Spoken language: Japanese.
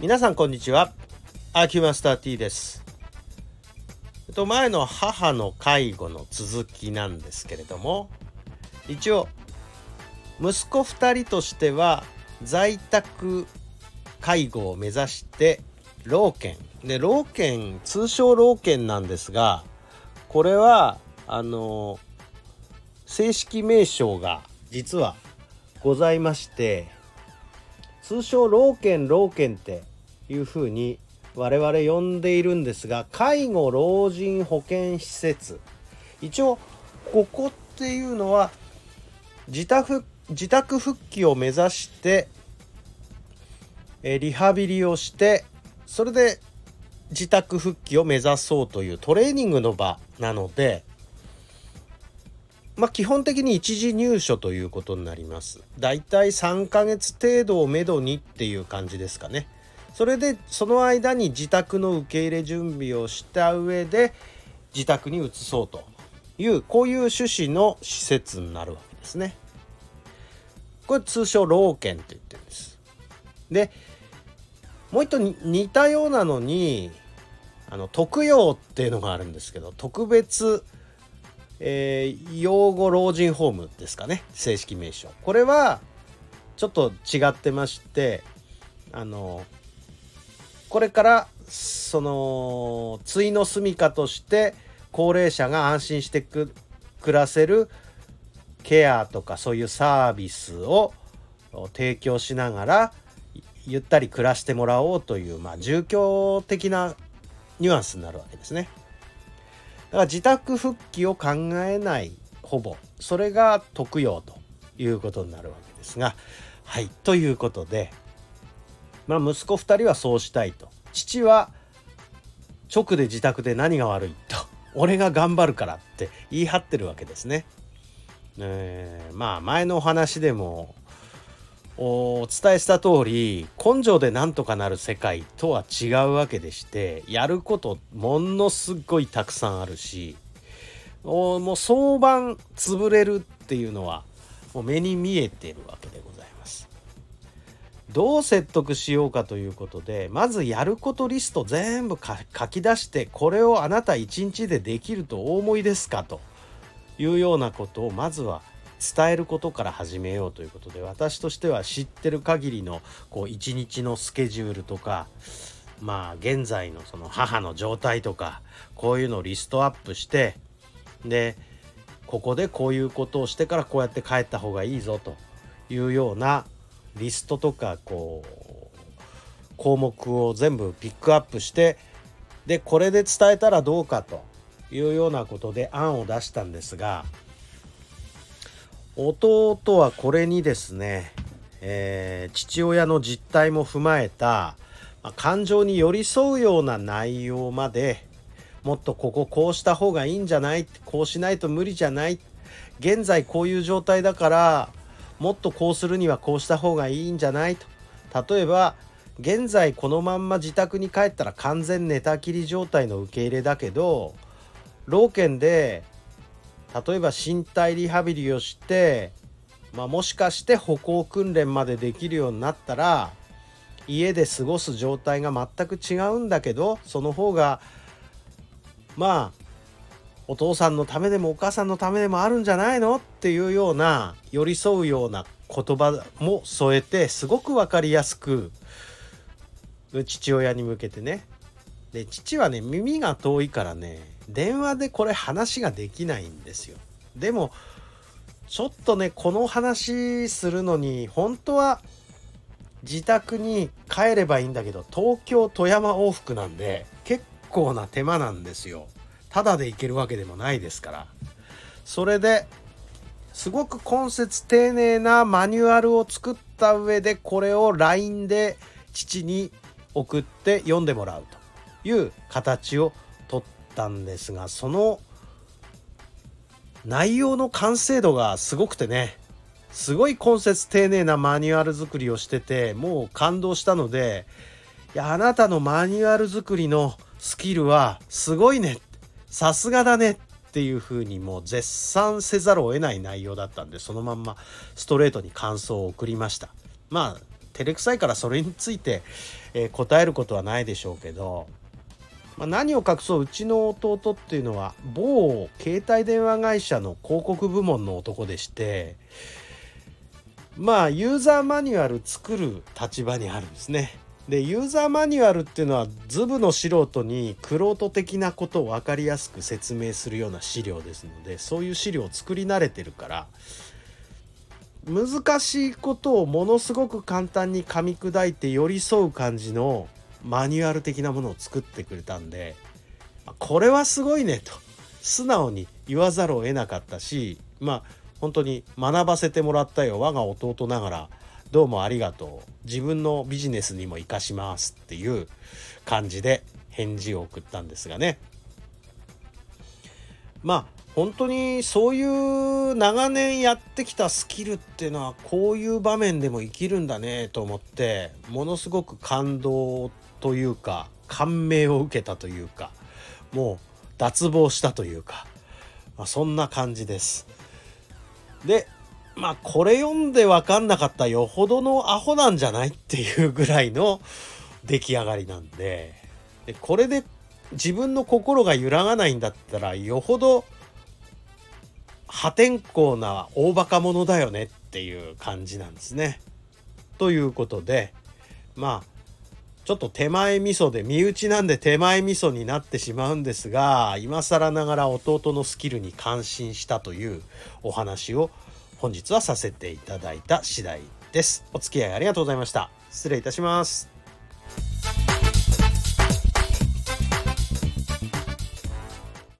皆さんこんにちは。アーキュマスター T です。えっと前の母の介護の続きなんですけれども一応息子2人としては在宅介護を目指して老犬。で老犬通称老犬なんですがこれはあの正式名称が実はございまして通称老犬老犬っていうふうに我々呼んでいるんですが介護老人保健施設一応ここっていうのは自宅自宅復帰を目指してえリハビリをしてそれで自宅復帰を目指そうというトレーニングの場なのでまあ基本的に一時入所ということになります。だいたい3ヶ月程度をめどにっていう感じですかね。それでその間に自宅の受け入れ準備をした上で自宅に移そうというこういう趣旨の施設になるわけですね。これ通称老犬と言ってるんです。でもう一度似たようなのにあの特養っていうのがあるんですけど特別、えー、養護老人ホームですかね正式名称これはちょっと違ってましてあのこれからその対の住みかとして高齢者が安心して暮らせるケアとかそういうサービスを提供しながらゆったり暮らしてもらおうという、まあ、住居的なニュアンスになるわけですね。だから自宅復帰を考えないほぼそれが特養ということになるわけですがはいということで、まあ、息子2人はそうしたいと父は直で自宅で何が悪いと俺が頑張るからって言い張ってるわけですね。えー、まあ前のお話でもお伝えした通り根性でなんとかなる世界とは違うわけでしてやることものすごいたくさんあるしおもう早晩潰れるっていうのはもう目に見えてるわけでございます。どう説得しようかということでまずやることリスト全部書き出してこれをあなた一日でできるとお思いですかというようなことをまずは伝えることから始めようということで私としては知ってる限りのこう一日のスケジュールとかまあ現在のその母の状態とかこういうのをリストアップしてでここでこういうことをしてからこうやって帰った方がいいぞというようなリストとかこう項目を全部ピックアップしてでこれで伝えたらどうかというようなことで案を出したんですが弟はこれにですね、えー、父親の実態も踏まえた、まあ、感情に寄り添うような内容までもっとこここうした方がいいんじゃないこうしないと無理じゃない現在こういう状態だからもっとこうするにはこうした方がいいんじゃないと。例えば現在このまんま自宅に帰ったら完全寝たきり状態の受け入れだけど老犬で例えば身体リハビリをして、まあ、もしかして歩行訓練までできるようになったら家で過ごす状態が全く違うんだけどその方がまあお父さんのためでもお母さんのためでもあるんじゃないのっていうような寄り添うような言葉も添えてすごく分かりやすく。父親に向けてね。で父はね耳が遠いからね電話でこれ話ができないんですよ。でもちょっとねこの話するのに本当は自宅に帰ればいいんだけど東京富山往復なんで結構な手間なんですよ。ただで行けるわけでもないですから。それですごく根節丁寧なマニュアルを作った上でこれを LINE で父に送って読んでもらうという形をとったんですがその内容の完成度がすごくてねすごい根節丁寧なマニュアル作りをしててもう感動したのでいやあなたのマニュアル作りのスキルはすごいねさすがだねっていう風にもう絶賛せざるを得ない内容だったんでそのまんまストレートに感想を送りましたまあ照れくさいからそれについて、えー、答えることはないでしょうけど、まあ、何を隠そううちの弟っていうのは某携帯電話会社の広告部門の男でしてまあユーザーマニュアル作る立場にあるんですね。でユーザーマニュアルっていうのはズブの素人に玄人的なことを分かりやすく説明するような資料ですのでそういう資料を作り慣れてるから難しいことをものすごく簡単に噛み砕いて寄り添う感じのマニュアル的なものを作ってくれたんでこれはすごいねと素直に言わざるを得なかったしまあ本当に学ばせてもらったよ我が弟ながら。どうもありがとう自分のビジネスにも生かしますっていう感じで返事を送ったんですがねまあ本当にそういう長年やってきたスキルっていうのはこういう場面でも生きるんだねと思ってものすごく感動というか感銘を受けたというかもう脱帽したというか、まあ、そんな感じです。でまあこれ読んで分かんなかったよほどのアホなんじゃないっていうぐらいの出来上がりなんででこれで自分の心が揺らがないんだったらよほど破天荒な大バカ者だよねっていう感じなんですね。ということでまあちょっと手前味噌で身内なんで手前味噌になってしまうんですが今更ながら弟のスキルに感心したというお話を本日はさせていただいた次第です。お付き合いありがとうございました。失礼いたします。